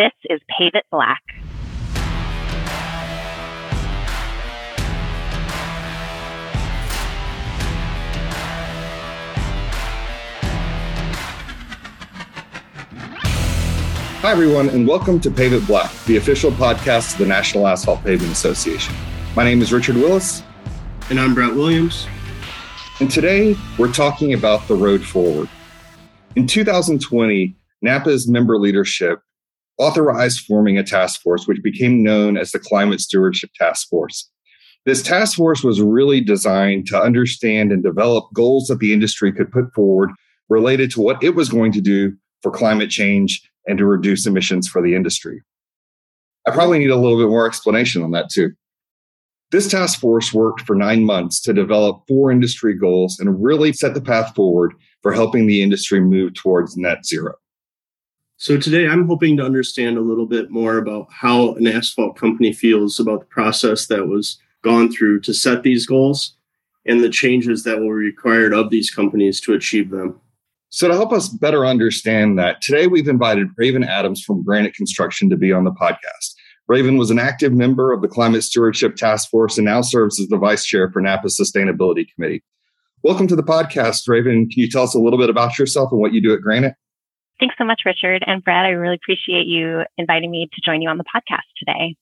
This is Pave It Black. Hi, everyone, and welcome to Pave It Black, the official podcast of the National Asphalt Paving Association. My name is Richard Willis. And I'm Brett Williams. And today we're talking about the road forward. In 2020, NAPA's member leadership authorized forming a task force, which became known as the Climate Stewardship Task Force. This task force was really designed to understand and develop goals that the industry could put forward related to what it was going to do for climate change and to reduce emissions for the industry. I probably need a little bit more explanation on that too. This task force worked for nine months to develop four industry goals and really set the path forward for helping the industry move towards net zero. So, today I'm hoping to understand a little bit more about how an asphalt company feels about the process that was gone through to set these goals and the changes that will be required of these companies to achieve them. So, to help us better understand that, today we've invited Raven Adams from Granite Construction to be on the podcast. Raven was an active member of the Climate Stewardship Task Force and now serves as the vice chair for NAPA's Sustainability Committee. Welcome to the podcast, Raven. Can you tell us a little bit about yourself and what you do at Granite? Thanks so much, Richard. And Brad, I really appreciate you inviting me to join you on the podcast today.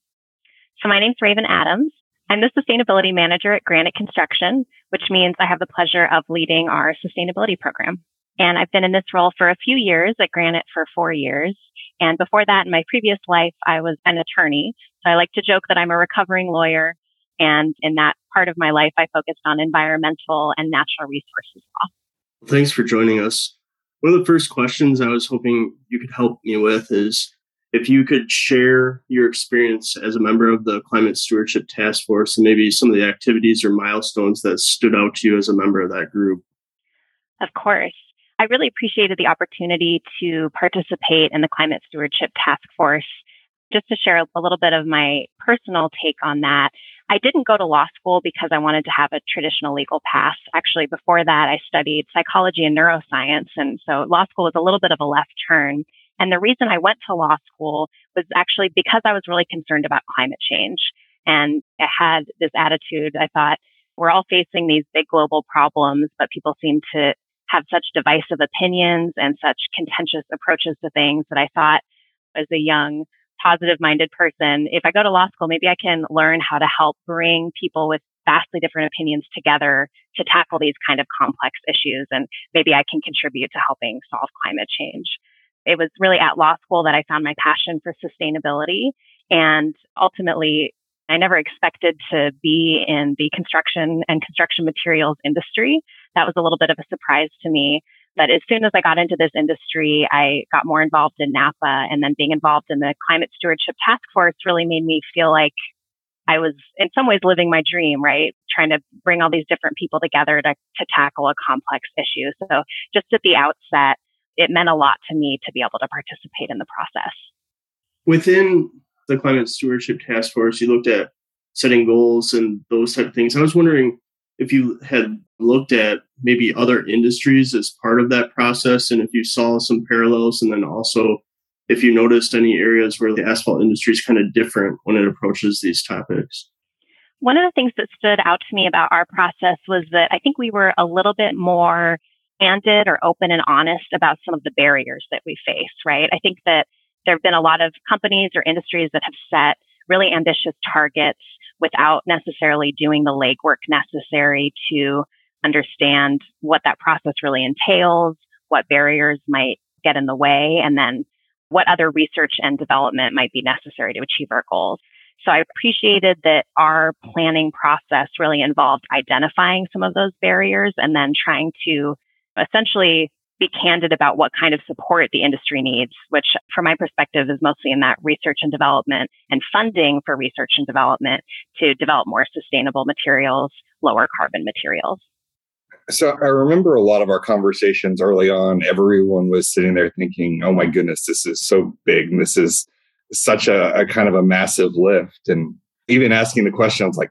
So, my name's Raven Adams. I'm the sustainability manager at Granite Construction, which means I have the pleasure of leading our sustainability program. And I've been in this role for a few years at Granite for four years. And before that, in my previous life, I was an attorney. So I like to joke that I'm a recovering lawyer. And in that part of my life, I focused on environmental and natural resources law. Thanks for joining us. One of the first questions I was hoping you could help me with is if you could share your experience as a member of the Climate Stewardship Task Force and maybe some of the activities or milestones that stood out to you as a member of that group. Of course. I really appreciated the opportunity to participate in the Climate Stewardship Task Force. Just to share a little bit of my personal take on that, I didn't go to law school because I wanted to have a traditional legal path. Actually, before that, I studied psychology and neuroscience. And so law school was a little bit of a left turn. And the reason I went to law school was actually because I was really concerned about climate change. And I had this attitude. I thought, we're all facing these big global problems, but people seem to have such divisive opinions and such contentious approaches to things that I thought as a young, positive minded person, if I go to law school, maybe I can learn how to help bring people with vastly different opinions together to tackle these kind of complex issues. And maybe I can contribute to helping solve climate change. It was really at law school that I found my passion for sustainability. And ultimately, I never expected to be in the construction and construction materials industry. That was a little bit of a surprise to me. But as soon as I got into this industry, I got more involved in NAPA and then being involved in the climate stewardship task force really made me feel like I was in some ways living my dream, right? Trying to bring all these different people together to, to tackle a complex issue. So just at the outset, it meant a lot to me to be able to participate in the process. Within the climate stewardship task force, you looked at setting goals and those type of things. I was wondering if you had looked at maybe other industries as part of that process and if you saw some parallels and then also if you noticed any areas where the asphalt industry is kind of different when it approaches these topics. One of the things that stood out to me about our process was that I think we were a little bit more candid or open and honest about some of the barriers that we face, right? I think that there have been a lot of companies or industries that have set really ambitious targets without necessarily doing the legwork necessary to understand what that process really entails, what barriers might get in the way, and then what other research and development might be necessary to achieve our goals. So I appreciated that our planning process really involved identifying some of those barriers and then trying to essentially be candid about what kind of support the industry needs, which from my perspective is mostly in that research and development and funding for research and development to develop more sustainable materials, lower carbon materials. So I remember a lot of our conversations early on. Everyone was sitting there thinking, oh my goodness, this is so big. This is such a, a kind of a massive lift. And even asking the questions like,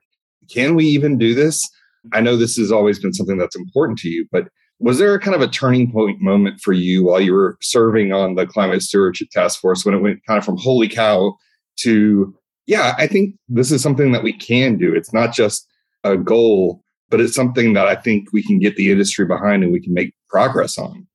can we even do this? I know this has always been something that's important to you, but Was there a kind of a turning point moment for you while you were serving on the Climate Stewardship Task Force when it went kind of from holy cow to, yeah, I think this is something that we can do? It's not just a goal, but it's something that I think we can get the industry behind and we can make progress on.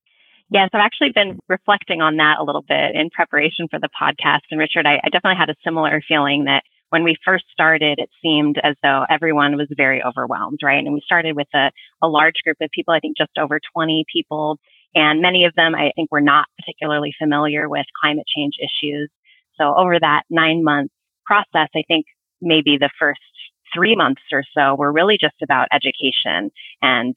Yes, I've actually been reflecting on that a little bit in preparation for the podcast. And Richard, I, I definitely had a similar feeling that when we first started, it seemed as though everyone was very overwhelmed, right? And we started with a, a large group of people, I think just over 20 people. And many of them, I think, were not particularly familiar with climate change issues. So over that nine month process, I think maybe the first three months or so were really just about education and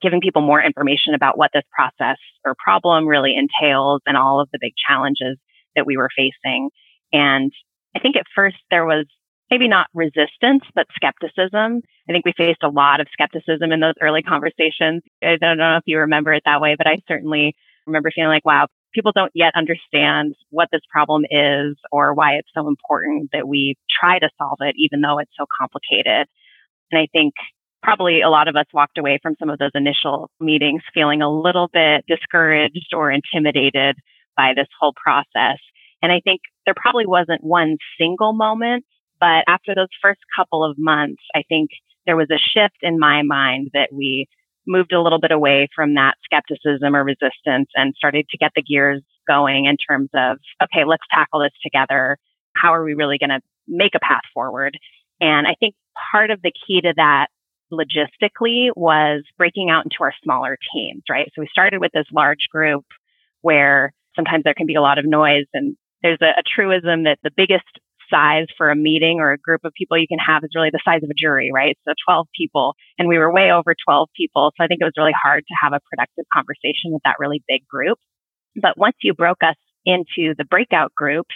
giving people more information about what this process or problem really entails and all of the big challenges that we were facing. And I think at first there was maybe not resistance, but skepticism. I think we faced a lot of skepticism in those early conversations. I don't know if you remember it that way, but I certainly remember feeling like, wow, people don't yet understand what this problem is or why it's so important that we try to solve it, even though it's so complicated. And I think probably a lot of us walked away from some of those initial meetings feeling a little bit discouraged or intimidated by this whole process. And I think there probably wasn't one single moment, but after those first couple of months, I think there was a shift in my mind that we moved a little bit away from that skepticism or resistance and started to get the gears going in terms of, okay, let's tackle this together. How are we really going to make a path forward? And I think part of the key to that logistically was breaking out into our smaller teams, right? So we started with this large group where sometimes there can be a lot of noise and there's a, a truism that the biggest size for a meeting or a group of people you can have is really the size of a jury, right? So 12 people and we were way over 12 people. So I think it was really hard to have a productive conversation with that really big group. But once you broke us into the breakout groups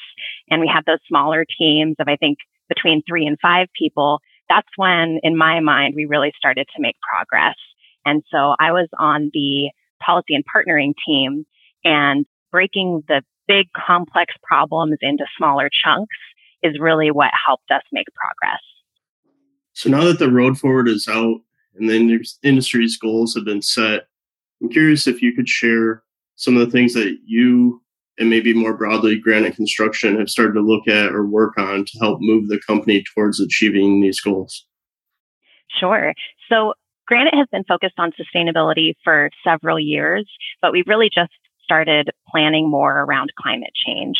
and we had those smaller teams of, I think, between three and five people, that's when, in my mind, we really started to make progress. And so I was on the policy and partnering team and breaking the big complex problems into smaller chunks is really what helped us make progress. So now that the road forward is out and the industry's goals have been set, I'm curious if you could share some of the things that you and maybe more broadly Granite Construction have started to look at or work on to help move the company towards achieving these goals. Sure. So Granite has been focused on sustainability for several years, but we really just started planning more around climate change.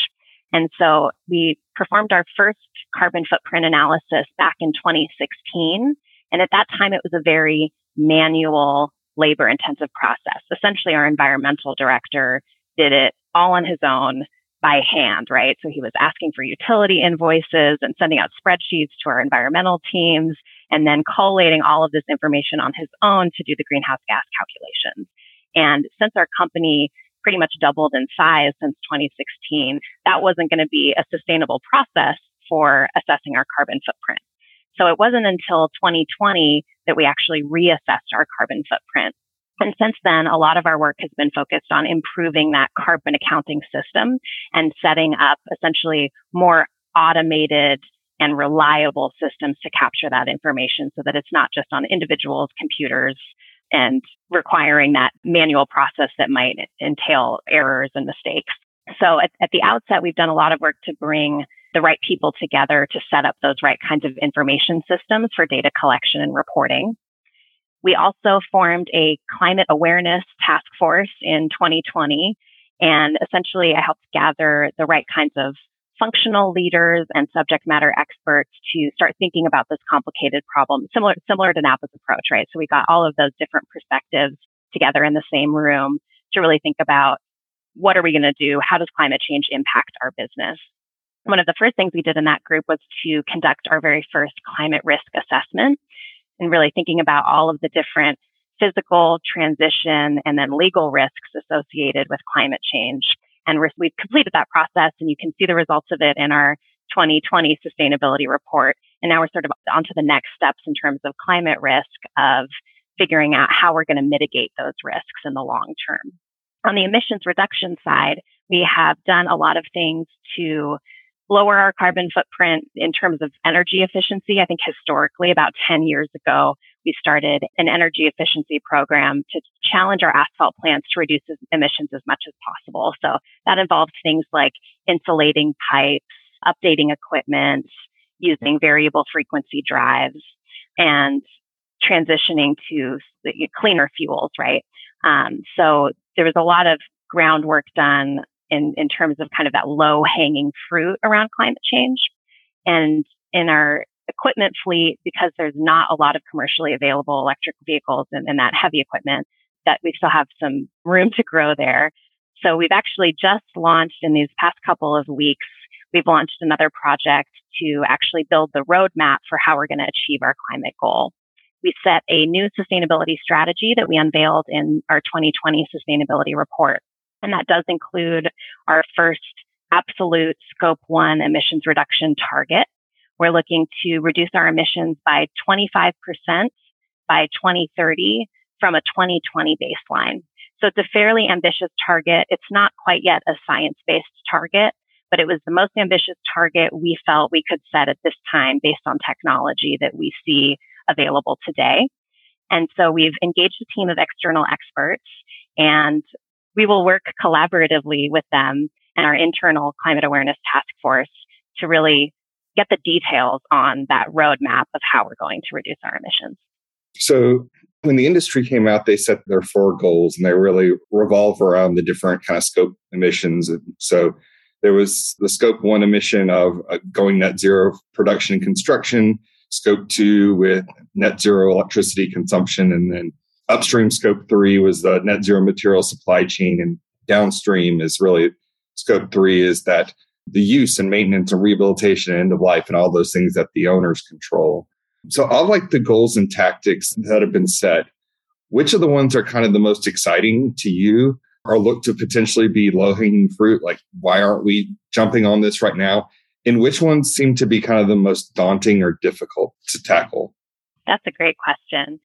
And so we performed our first carbon footprint analysis back in 2016. And at that time, it was a very manual, labor intensive process. Essentially, our environmental director did it all on his own by hand, right? So he was asking for utility invoices and sending out spreadsheets to our environmental teams and then collating all of this information on his own to do the greenhouse gas calculations. And since our company pretty much doubled in size since 2016, that wasn't going to be a sustainable process for assessing our carbon footprint. So it wasn't until 2020 that we actually reassessed our carbon footprint. And since then, a lot of our work has been focused on improving that carbon accounting system and setting up essentially more automated and reliable systems to capture that information so that it's not just on individuals' computers and requiring that manual process that might entail errors and mistakes. So at, at, the outset, we've done a lot of work to bring the right people together to set up those right kinds of information systems for data collection and reporting. We also formed a climate awareness task force in 2020. And essentially, I helped gather the right kinds of functional leaders and subject matter experts to start thinking about this complicated problem, similar, similar to NAPA's approach, right? So we got all of those different perspectives together in the same room to really think about what are we going to do? How does climate change impact our business? One of the first things we did in that group was to conduct our very first climate risk assessment and really thinking about all of the different physical, transition, and then legal risks associated with climate change. And we've completed that process and you can see the results of it in our 2020 sustainability report. And now we're sort of on to the next steps in terms of climate risk of figuring out how we're going to mitigate those risks in the long term. On the emissions reduction side, we have done a lot of things to lower our carbon footprint in terms of energy efficiency. I think historically, about 10 years ago, we started an energy efficiency program to challenge our asphalt plants to reduce emissions as much as possible. So that involves things like insulating pipes, updating equipment, using variable frequency drives, and transitioning to cleaner fuels, right? Um, so there was a lot of groundwork done in, in terms of kind of that low hanging fruit around climate change. And in our equipment fleet, because there's not a lot of commercially available electric vehicles and, and that heavy equipment, that we still have some room to grow there. So we've actually just launched in these past couple of weeks, we've launched another project to actually build the roadmap for how we're going to achieve our climate goal. We set a new sustainability strategy that we unveiled in our 2020 sustainability report. And that does include our first absolute scope one emissions reduction target. We're looking to reduce our emissions by 25% by 2030 from a 2020 baseline. So it's a fairly ambitious target. It's not quite yet a science based target, but it was the most ambitious target we felt we could set at this time based on technology that we see available today. And so we've engaged a team of external experts and we will work collaboratively with them and our internal climate awareness task force to really get the details on that roadmap of how we're going to reduce our emissions. So when the industry came out, they set their four goals and they really revolve around the different kind of scope emissions. And so there was the scope one emission of uh, going net zero production and construction, scope two with net zero electricity consumption, and then upstream scope three was the net zero material supply chain, and downstream is really scope three is that the use and maintenance and rehabilitation and end of life and all those things that the owners control. So, of like the goals and tactics that have been set, which of the ones are kind of the most exciting to you or look to potentially be low hanging fruit? Like, why aren't we jumping on this right now? And which ones seem to be kind of the most daunting or difficult to tackle? That's a great question.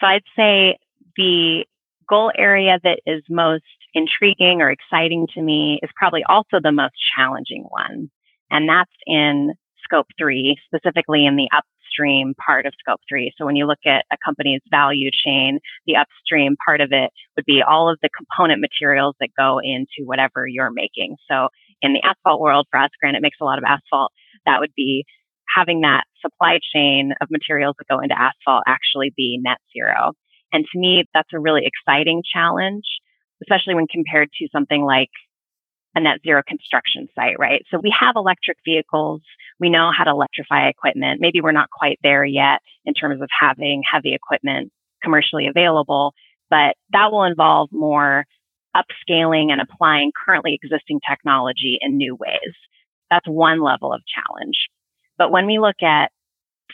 So, I'd say the goal area that is most intriguing or exciting to me is probably also the most challenging one. And that's in scope three, specifically in the upstream part of scope three. So when you look at a company's value chain, the upstream part of it would be all of the component materials that go into whatever you're making. So in the asphalt world, for us, Granite makes a lot of asphalt. That would be having that supply chain of materials that go into asphalt actually be net zero. And to me, that's a really exciting challenge, especially when compared to something like a net zero construction site, right? So we have electric vehicles. We know how to electrify equipment. Maybe we're not quite there yet in terms of having heavy equipment commercially available, but that will involve more upscaling and applying currently existing technology in new ways. That's one level of challenge. But when we look at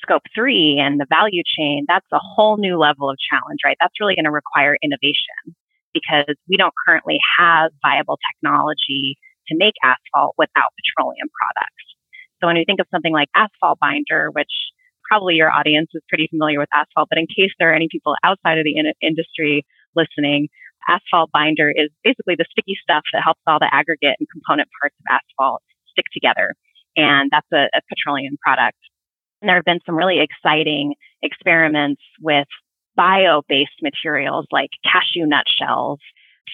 scope three and the value chain, that's a whole new level of challenge, right? That's really going to require innovation because we don't currently have viable technology to make asphalt without petroleum products. So when we think of something like asphalt binder, which probably your audience is pretty familiar with asphalt, but in case there are any people outside of the in- industry listening, asphalt binder is basically the sticky stuff that helps all the aggregate and component parts of asphalt stick together. And that's a, a petroleum product. And there have been some really exciting experiments with bio based materials like cashew nut shells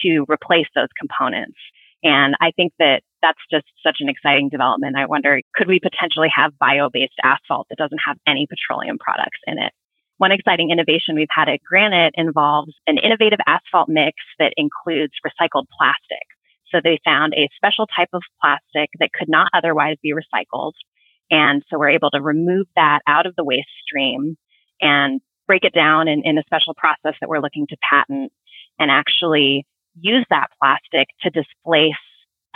to replace those components. And I think that that's just such an exciting development. I wonder, could we potentially have bio based asphalt that doesn't have any petroleum products in it? One exciting innovation we've had at Granite involves an innovative asphalt mix that includes recycled plastic. So they found a special type of plastic that could not otherwise be recycled and so we're able to remove that out of the waste stream and break it down in, in a special process that we're looking to patent and actually use that plastic to displace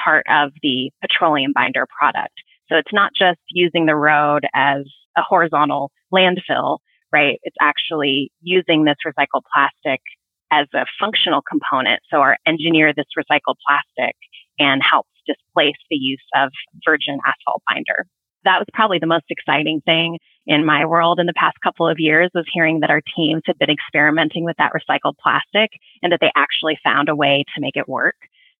part of the petroleum binder product. So it's not just using the road as a horizontal landfill, right? It's actually using this recycled plastic as a functional component. So our engineer this recycled plastic and helps displace the use of virgin asphalt binder that was probably the most exciting thing in my world in the past couple of years was hearing that our teams had been experimenting with that recycled plastic and that they actually found a way to make it work.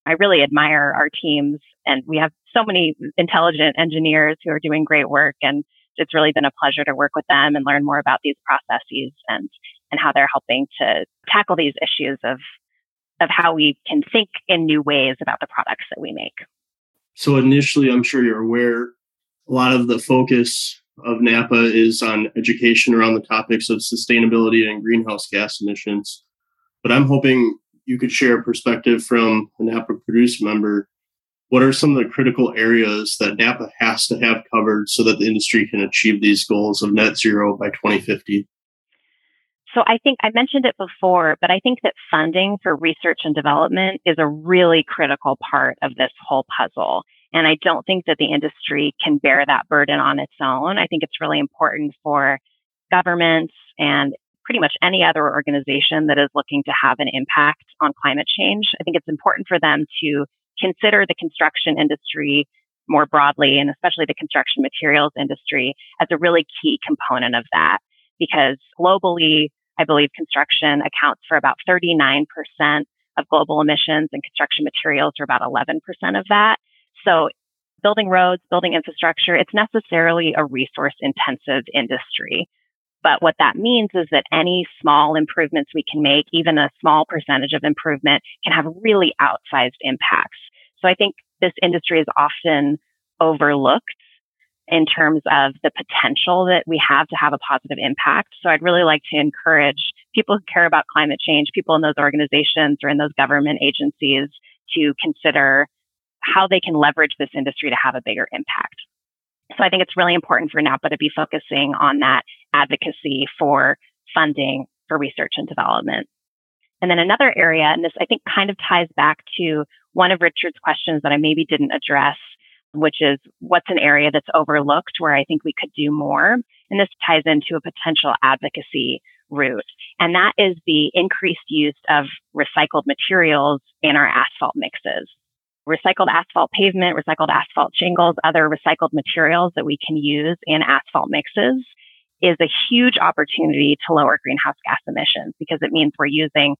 I really admire our teams and we have so many intelligent engineers who are doing great work and it's really been a pleasure to work with them and learn more about these processes and and how they're helping to tackle these issues of of how we can think in new ways about the products that we make. So initially, I'm sure you're aware, a lot of the focus of NAPA is on education around the topics of sustainability and greenhouse gas emissions. But I'm hoping you could share a perspective from a NAPA Produce member. What are some of the critical areas that NAPA has to have covered so that the industry can achieve these goals of net zero by 2050? So I think I mentioned it before, but I think that funding for research and development is a really critical part of this whole puzzle. And I don't think that the industry can bear that burden on its own. I think it's really important for governments and pretty much any other organization that is looking to have an impact on climate change. I think it's important for them to consider the construction industry more broadly, and especially the construction materials industry as a really key component of that. Because globally, I believe construction accounts for about 39% of global emissions and construction materials are about 11% of that. So building roads, building infrastructure, it's necessarily a resource intensive industry. But what that means is that any small improvements we can make, even a small percentage of improvement can have really outsized impacts. So I think this industry is often overlooked in terms of the potential that we have to have a positive impact. So I'd really like to encourage people who care about climate change, people in those organizations or in those government agencies to consider how they can leverage this industry to have a bigger impact. So I think it's really important for NAPA to be focusing on that advocacy for funding for research and development. And then another area, and this I think kind of ties back to one of Richard's questions that I maybe didn't address which is what's an area that's overlooked where I think we could do more. And this ties into a potential advocacy route. And that is the increased use of recycled materials in our asphalt mixes. Recycled asphalt pavement, recycled asphalt shingles, other recycled materials that we can use in asphalt mixes is a huge opportunity to lower greenhouse gas emissions because it means we're using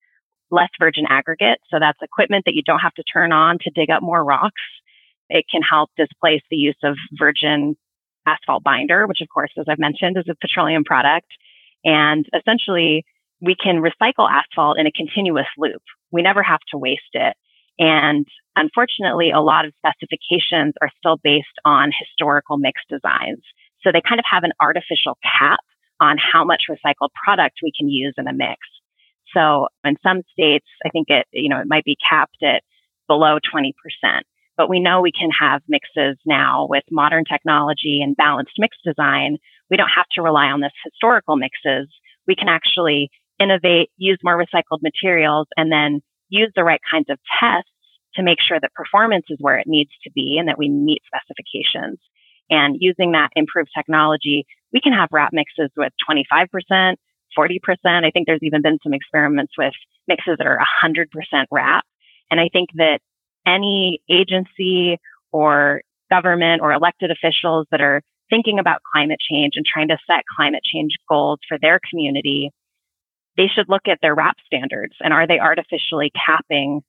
less virgin aggregate. So that's equipment that you don't have to turn on to dig up more rocks it can help displace the use of virgin asphalt binder, which of course, as I've mentioned, is a petroleum product. And essentially we can recycle asphalt in a continuous loop. We never have to waste it. And unfortunately, a lot of specifications are still based on historical mix designs. So they kind of have an artificial cap on how much recycled product we can use in a mix. So in some states, I think it, you know, it might be capped at below 20%. But we know we can have mixes now with modern technology and balanced mix design. We don't have to rely on this historical mixes. We can actually innovate, use more recycled materials, and then use the right kinds of tests to make sure that performance is where it needs to be and that we meet specifications. And using that improved technology, we can have RAP mixes with 25%, 40%. I think there's even been some experiments with mixes that are 100% RAP. And I think that any agency or government or elected officials that are thinking about climate change and trying to set climate change goals for their community, they should look at their RAP standards and are they artificially capping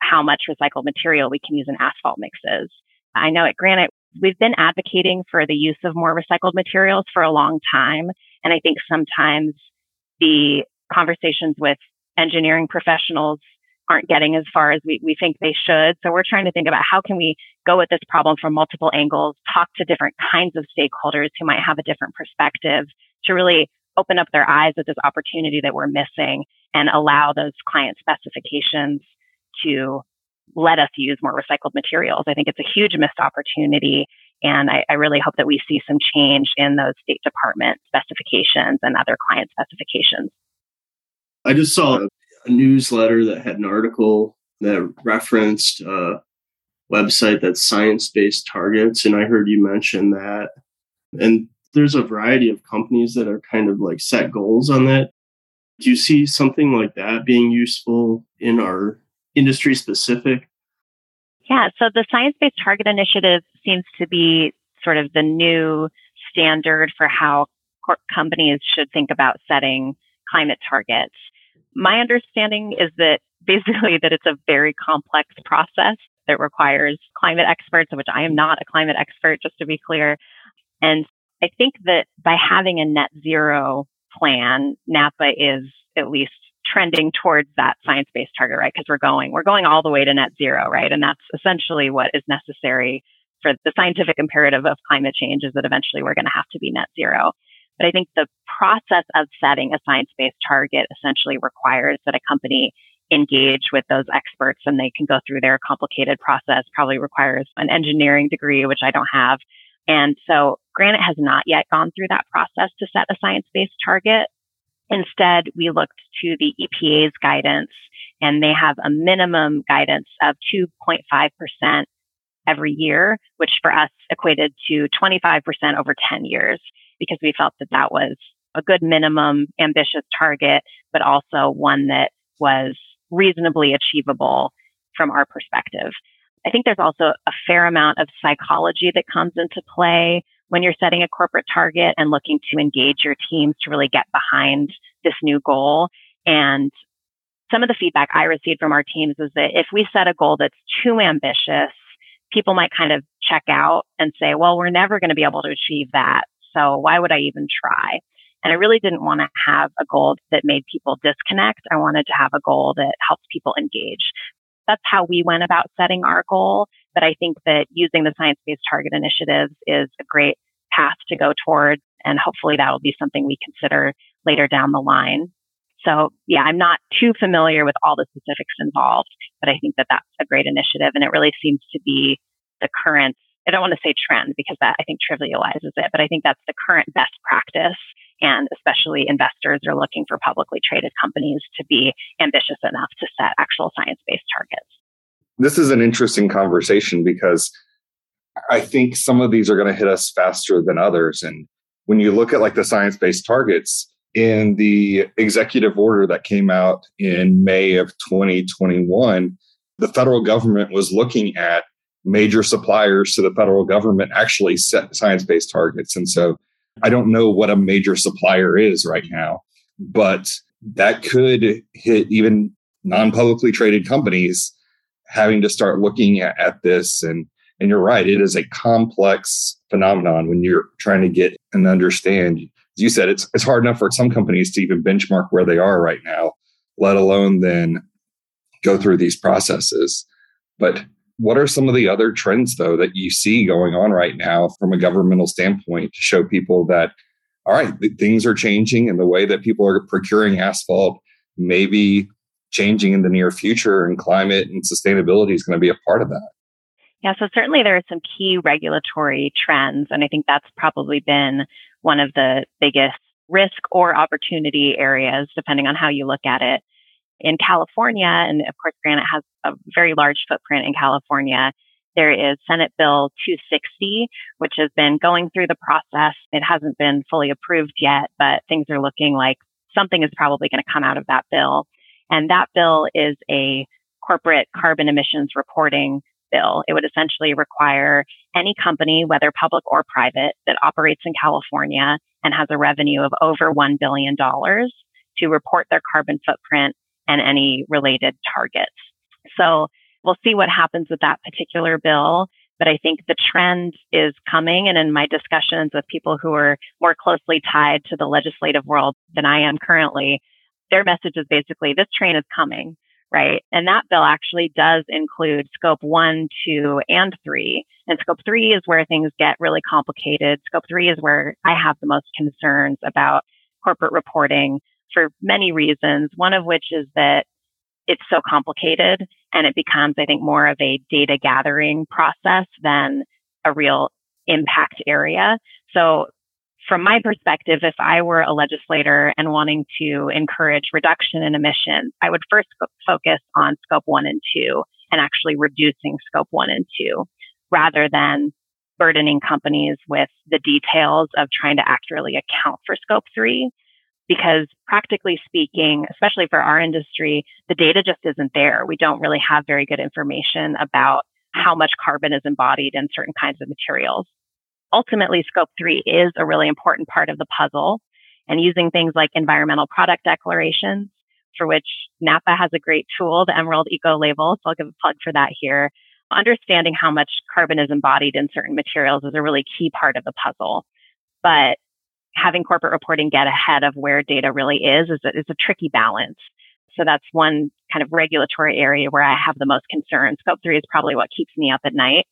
how much recycled material we can use in asphalt mixes? I know at Granite, we've been advocating for the use of more recycled materials for a long time. And I think sometimes the conversations with engineering professionals aren't getting as far as we, we think they should. So we're trying to think about how can we go at this problem from multiple angles, talk to different kinds of stakeholders who might have a different perspective to really open up their eyes at this opportunity that we're missing and allow those client specifications to let us use more recycled materials. I think it's a huge missed opportunity. And I, I, really hope that we see some change in those State Department specifications and other client specifications. I just saw a newsletter that had an article that referenced a website that's science based targets. And I heard you mention that. And there's a variety of companies that are kind of like set goals on that. Do you see something like that being useful in our industry specific? Yeah, so the Science Based Target Initiative seems to be sort of the new standard for how companies should think about setting climate targets. My understanding is that basically that it's a very complex process that requires climate experts, which I am not a climate expert, just to be clear. And I think that by having a net zero plan, NAPA is at least trending towards that science-based target, right? Because we're going, we're going all the way to net zero, right? And that's essentially what is necessary for the scientific imperative of climate change is that eventually we're going to have to be net zero. But I think the process of setting a science-based target essentially requires that a company engage with those experts and they can go through their complicated process, probably requires an engineering degree, which I don't have. And so Granite has not yet gone through that process to set a science-based target. Instead, we looked to the EPA's guidance and they have a minimum guidance of 2.5% every year, which for us equated to 25% over 10 years because we felt that that was a good minimum ambitious target, but also one that was reasonably achievable from our perspective. I think there's also a fair amount of psychology that comes into play when you're setting a corporate target and looking to engage your teams to really get behind this new goal. And some of the feedback I received from our teams is that if we set a goal that's too ambitious, people might kind of check out and say, well, we're never going to be able to achieve that. So why would I even try? And I really didn't want to have a goal that made people disconnect. I wanted to have a goal that helps people engage. That's how we went about setting our goal. But I think that using the science based target initiatives is a great path to go towards. And hopefully that will be something we consider later down the line. So yeah, I'm not too familiar with all the specifics involved, but I think that that's a great initiative and it really seems to be the current, I don't want to say trend because that I think trivializes it, but I think that's the current best practice. And especially investors are looking for publicly traded companies to be ambitious enough to set actual science based targets. This is an interesting conversation because I think some of these are going to hit us faster than others. And when you look at like the science based targets, in the executive order that came out in May of 2021, the federal government was looking at major suppliers to the federal government actually set science based targets. And so I don't know what a major supplier is right now, but that could hit even non publicly traded companies having to start looking at, at, this. And, and you're right, it is a complex phenomenon when you're trying to get and understand As you said, it's it's hard enough for some companies to even benchmark where they are right now, let alone then go through these processes. But what are some of the other trends though that you see going on right now from a governmental standpoint to show people that all right, things are changing and the way that people are procuring asphalt may be changing in the near future and climate and sustainability is going to be a part of that. Yeah, so certainly there are some key regulatory trends, and I think that's probably been one of the biggest risk or opportunity areas, depending on how you look at it. In California, and of course, Granite has a very large footprint in California. There is Senate Bill 260, which has been going through the process. It hasn't been fully approved yet, but things are looking like something is probably going to come out of that bill. And that bill is a corporate carbon emissions reporting bill. It would essentially require any company, whether public or private, that operates in California and has a revenue of over $1 billion to report their carbon footprint and any related targets. So we'll see what happens with that particular bill. But I think the trend is coming. And in my discussions with people who are more closely tied to the legislative world than I am currently, their message is basically this train is coming right? And that bill actually does include scope one, two, and three. And scope three is where things get really complicated. Scope three is where I have the most concerns about corporate reporting for many reasons. One of which is that it's so complicated and it becomes, I think, more of a data gathering process than a real impact area. So from my perspective, if I were a legislator and wanting to encourage reduction in emissions, I would first focus on scope one and two and actually reducing scope one and two rather than burdening companies with the details of trying to accurately account for scope three. Because practically speaking, especially for our industry, the data just isn't there. We don't really have very good information about how much carbon is embodied in certain kinds of materials ultimately scope three is a really important part of the puzzle and using things like environmental product declarations for which NAPA has a great tool, the Emerald Eco Label. So I'll give a plug for that here. Understanding how much carbon is embodied in certain materials is a really key part of the puzzle. but having corporate reporting get ahead of where data really is is a, is a tricky balance. So that's one kind of regulatory area where I have the most concern. Scope three is probably what keeps me up at night.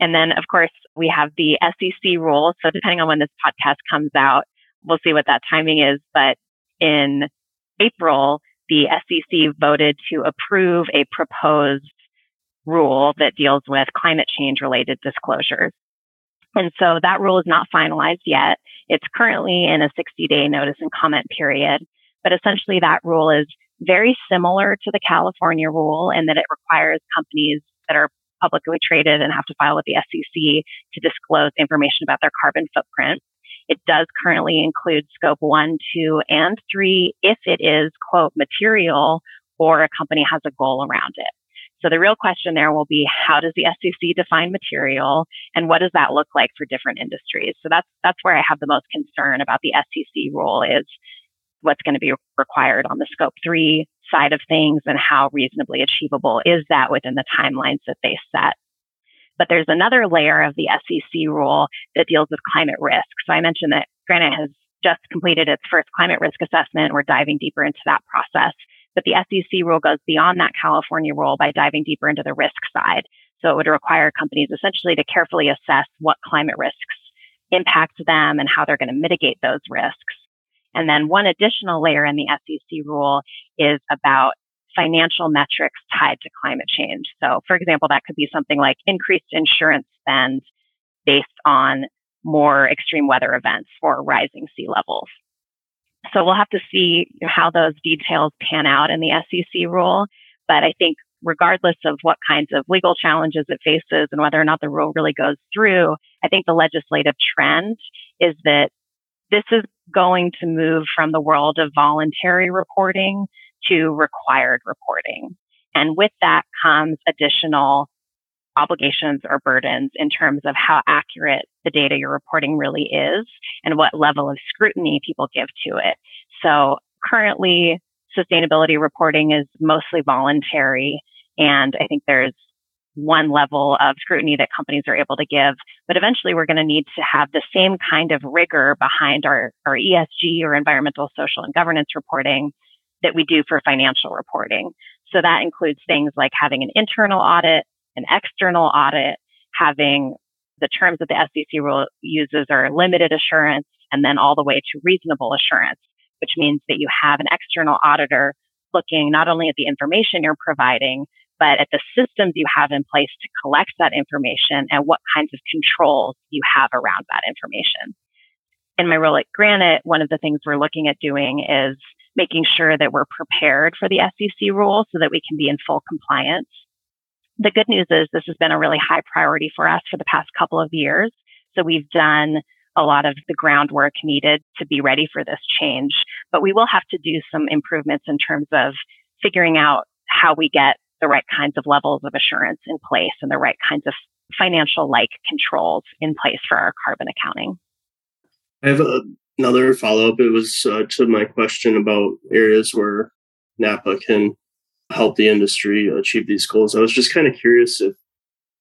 And then, of course, we have the SEC rule. So depending on when this podcast comes out, we'll see what that timing is. But in April, the SEC voted to approve a proposed rule that deals with climate change related disclosures. And so that rule is not finalized yet. It's currently in a 60 day notice and comment period. But essentially that rule is very similar to the California rule in that it requires companies that are publicly traded and have to file with the SEC to disclose information about their carbon footprint. It does currently include scope one, two, and three if it is, quote, material or a company has a goal around it. So the real question there will be how does the SEC define material and what does that look like for different industries? So that's that's where I have the most concern about the SEC rule is what's going to be required on the scope 3 side of things and how reasonably achievable is that within the timelines that they set. But there's another layer of the SEC rule that deals with climate risk. So I mentioned that Granite has just completed its first climate risk assessment. We're diving deeper into that process. But the SEC rule goes beyond that California rule by diving deeper into the risk side. So it would require companies essentially to carefully assess what climate risks impact them and how they're going to mitigate those risks. And then one additional layer in the SEC rule is about financial metrics tied to climate change. So, for example, that could be something like increased insurance spend based on more extreme weather events or rising sea levels. So we'll have to see how those details pan out in the SEC rule. But I think regardless of what kinds of legal challenges it faces and whether or not the rule really goes through, I think the legislative trend is that this is going to move from the world of voluntary reporting to required reporting. And with that comes additional obligations or burdens in terms of how accurate the data you're reporting really is and what level of scrutiny people give to it. So currently sustainability reporting is mostly voluntary. And I think there's one level of scrutiny that companies are able to give. But eventually we're going to need to have the same kind of rigor behind our, our ESG or environmental, social and governance reporting that we do for financial reporting. So that includes things like having an internal audit, an external audit, having the terms that the SEC rule uses are limited assurance and then all the way to reasonable assurance, which means that you have an external auditor looking not only at the information you're providing, but at the systems you have in place to collect that information and what kinds of controls you have around that information. In my role at Granite, one of the things we're looking at doing is making sure that we're prepared for the SEC rule so that we can be in full compliance. The good news is this has been a really high priority for us for the past couple of years. So we've done a lot of the groundwork needed to be ready for this change, but we will have to do some improvements in terms of figuring out how we get the right kinds of levels of assurance in place and the right kinds of financial like controls in place for our carbon accounting. I have a, another follow up. It was uh, to my question about areas where NAPA can help the industry achieve these goals. I was just kind of curious if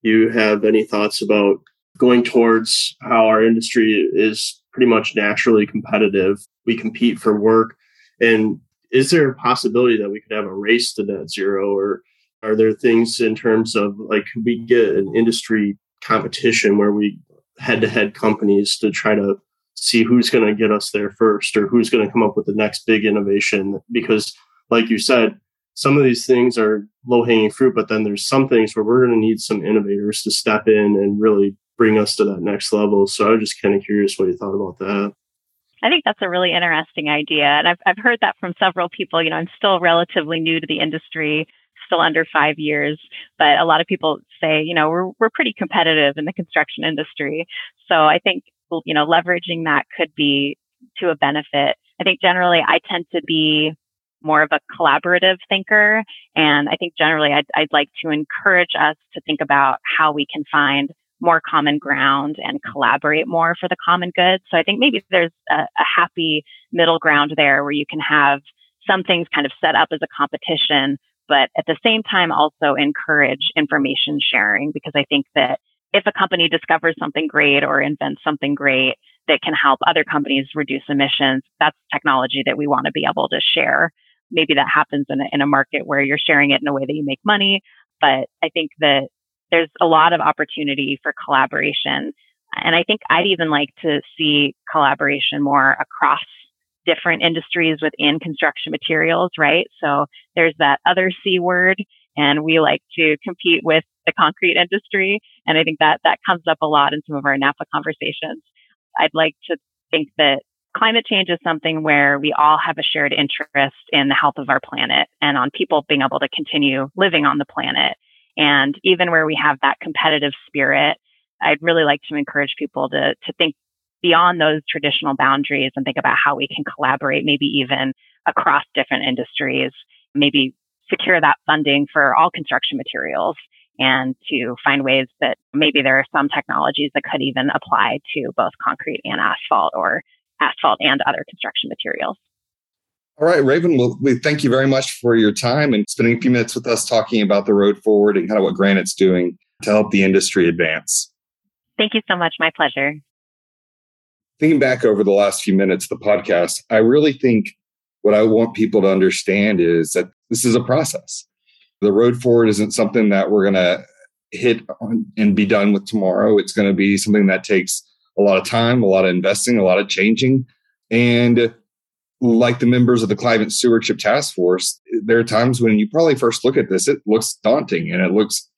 you have any thoughts about going towards how our industry is pretty much naturally competitive. We compete for work. And is there a possibility that we could have a race to net zero or are there things in terms of like we get an industry competition where we head to head companies to try to see who's going to get us there first or who's going to come up with the next big innovation because like you said some of these things are low hanging fruit but then there's some things where we're going to need some innovators to step in and really bring us to that next level so i was just kind of curious what you thought about that I think that's a really interesting idea. And I've, I've heard that from several people. You know, I'm still relatively new to the industry still under five years, but a lot of people say, you know, we're, we're pretty competitive in the construction industry. So I think, you know, leveraging that could be to a benefit. I think generally I tend to be more of a collaborative thinker. And I think generally I'd, I'd like to encourage us to think about how we can find more common ground and collaborate more for the common good. So I think maybe there's a, a happy middle ground there where you can have some things kind of set up as a competition, but at the same time also encourage information sharing because I think that if a company discovers something great or invents something great, that can help other companies reduce emissions. That's technology that we want to be able to share. Maybe that happens in a, in a market where you're sharing it in a way that you make money. But I think that there's a lot of opportunity for collaboration. And I think I'd even like to see collaboration more across different industries within construction materials, right? So there's that other C word and we like to compete with the concrete industry. And I think that that comes up a lot in some of our NAPA conversations. I'd like to think that climate change is something where we all have a shared interest in the health of our planet and on people being able to continue living on the planet. And even where we have that competitive spirit, I'd really like to encourage people to, to think beyond those traditional boundaries and think about how we can collaborate, maybe even across different industries, maybe secure that funding for all construction materials and to find ways that maybe there are some technologies that could even apply to both concrete and asphalt or asphalt and other construction materials. All right, Raven, well, we thank you very much for your time and spending a few minutes with us talking about the road forward and kind of what Granite's doing to help the industry advance. Thank you so much. My pleasure. Thinking back over the last few minutes of the podcast, I really think what I want people to understand is that this is a process. The road forward isn't something that we're going to hit and be done with tomorrow. It's going to be something that takes a lot of time, a lot of investing, a lot of changing. And like the members of the Climate Stewardship Task Force, there are times when you probably first look at this, it looks daunting and it looks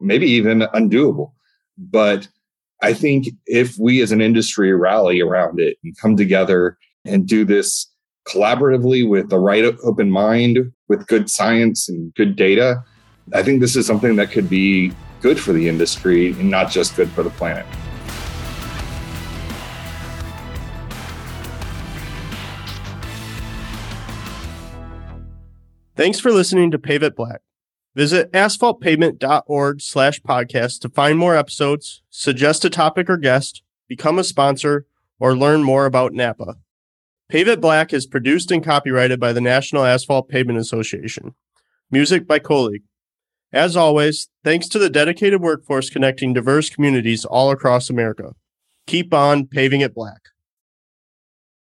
maybe even undoable. But I think if we as an industry rally around it and come together and do this collaboratively with the right open mind, with good science and good data, I think this is something that could be good for the industry and not just good for the planet. Thanks for listening to Pave It Black. Visit asphaltpavement.org slash podcast to find more episodes, suggest a topic or guest, become a sponsor, or learn more about NAPA. Pave It Black is produced and copyrighted by the National Asphalt Pavement Association. Music by Colleague. As always, thanks to the dedicated workforce connecting diverse communities all across America. Keep on paving it black.